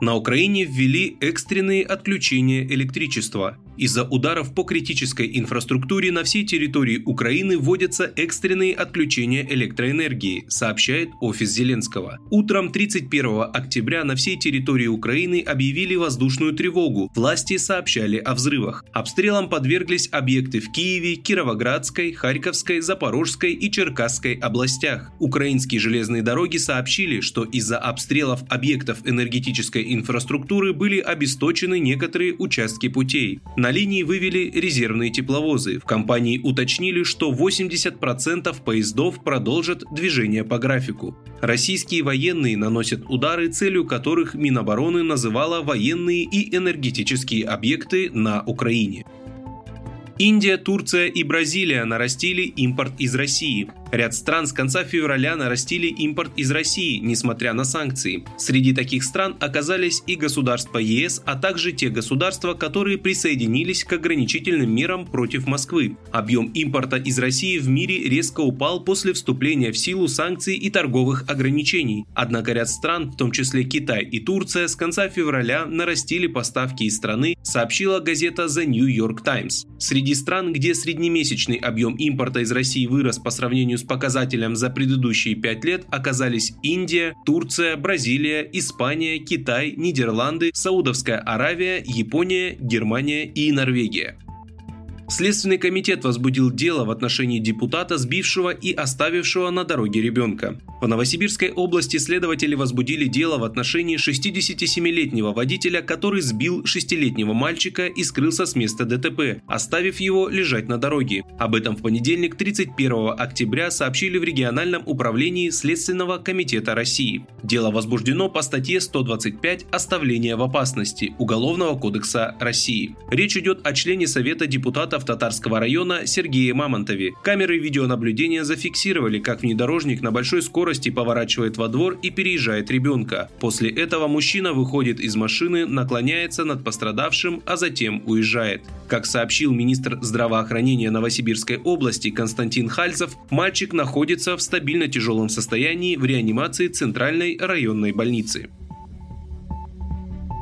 На Украине ввели экстренные отключения электричества. Из-за ударов по критической инфраструктуре на всей территории Украины вводятся экстренные отключения электроэнергии, сообщает офис Зеленского. Утром 31 октября на всей территории Украины объявили воздушную тревогу. Власти сообщали о взрывах. Обстрелам подверглись объекты в Киеве, Кировоградской, Харьковской, Запорожской и Черкасской областях. Украинские железные дороги сообщили, что из-за обстрелов объектов энергетической инфраструктуры были обесточены некоторые участки путей. На линии вывели резервные тепловозы. В компании уточнили, что 80% поездов продолжат движение по графику. Российские военные наносят удары, целью которых Минобороны называла военные и энергетические объекты на Украине. Индия, Турция и Бразилия нарастили импорт из России. Ряд стран с конца февраля нарастили импорт из России, несмотря на санкции. Среди таких стран оказались и государства ЕС, а также те государства, которые присоединились к ограничительным мерам против Москвы. Объем импорта из России в мире резко упал после вступления в силу санкций и торговых ограничений. Однако ряд стран, в том числе Китай и Турция, с конца февраля нарастили поставки из страны, сообщила газета The New York Times. Среди стран, где среднемесячный объем импорта из России вырос по сравнению с показателем за предыдущие пять лет оказались Индия, Турция, Бразилия, Испания, Китай, Нидерланды, Саудовская Аравия, Япония, Германия и Норвегия. Следственный комитет возбудил дело в отношении депутата, сбившего и оставившего на дороге ребенка. В Новосибирской области следователи возбудили дело в отношении 67-летнего водителя, который сбил 6-летнего мальчика и скрылся с места ДТП, оставив его лежать на дороге. Об этом в понедельник 31 октября сообщили в региональном управлении Следственного комитета России. Дело возбуждено по статье 125 «Оставление в опасности» Уголовного кодекса России. Речь идет о члене Совета депутатов депутатов Татарского района Сергее Мамонтове. Камеры видеонаблюдения зафиксировали, как внедорожник на большой скорости поворачивает во двор и переезжает ребенка. После этого мужчина выходит из машины, наклоняется над пострадавшим, а затем уезжает. Как сообщил министр здравоохранения Новосибирской области Константин Хальцев, мальчик находится в стабильно тяжелом состоянии в реанимации Центральной районной больницы.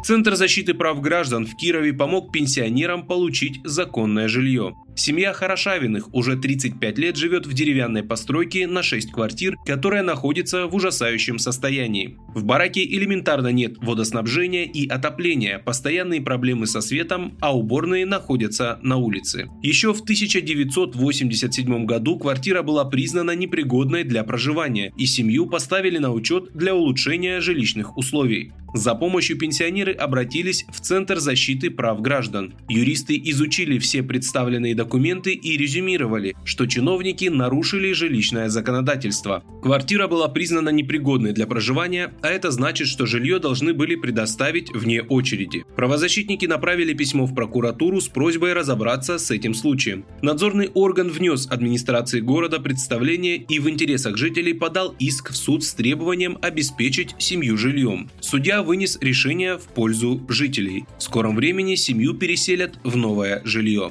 Центр защиты прав граждан в Кирове помог пенсионерам получить законное жилье. Семья Хорошавиных уже 35 лет живет в деревянной постройке на 6 квартир, которая находится в ужасающем состоянии. В бараке элементарно нет водоснабжения и отопления, постоянные проблемы со светом, а уборные находятся на улице. Еще в 1987 году квартира была признана непригодной для проживания, и семью поставили на учет для улучшения жилищных условий. За помощью пенсионеры обратились в Центр защиты прав граждан. Юристы изучили все представленные документы документы и резюмировали, что чиновники нарушили жилищное законодательство. Квартира была признана непригодной для проживания, а это значит, что жилье должны были предоставить вне очереди. Правозащитники направили письмо в прокуратуру с просьбой разобраться с этим случаем. Надзорный орган внес администрации города представление и в интересах жителей подал иск в суд с требованием обеспечить семью жильем. Судья вынес решение в пользу жителей. В скором времени семью переселят в новое жилье.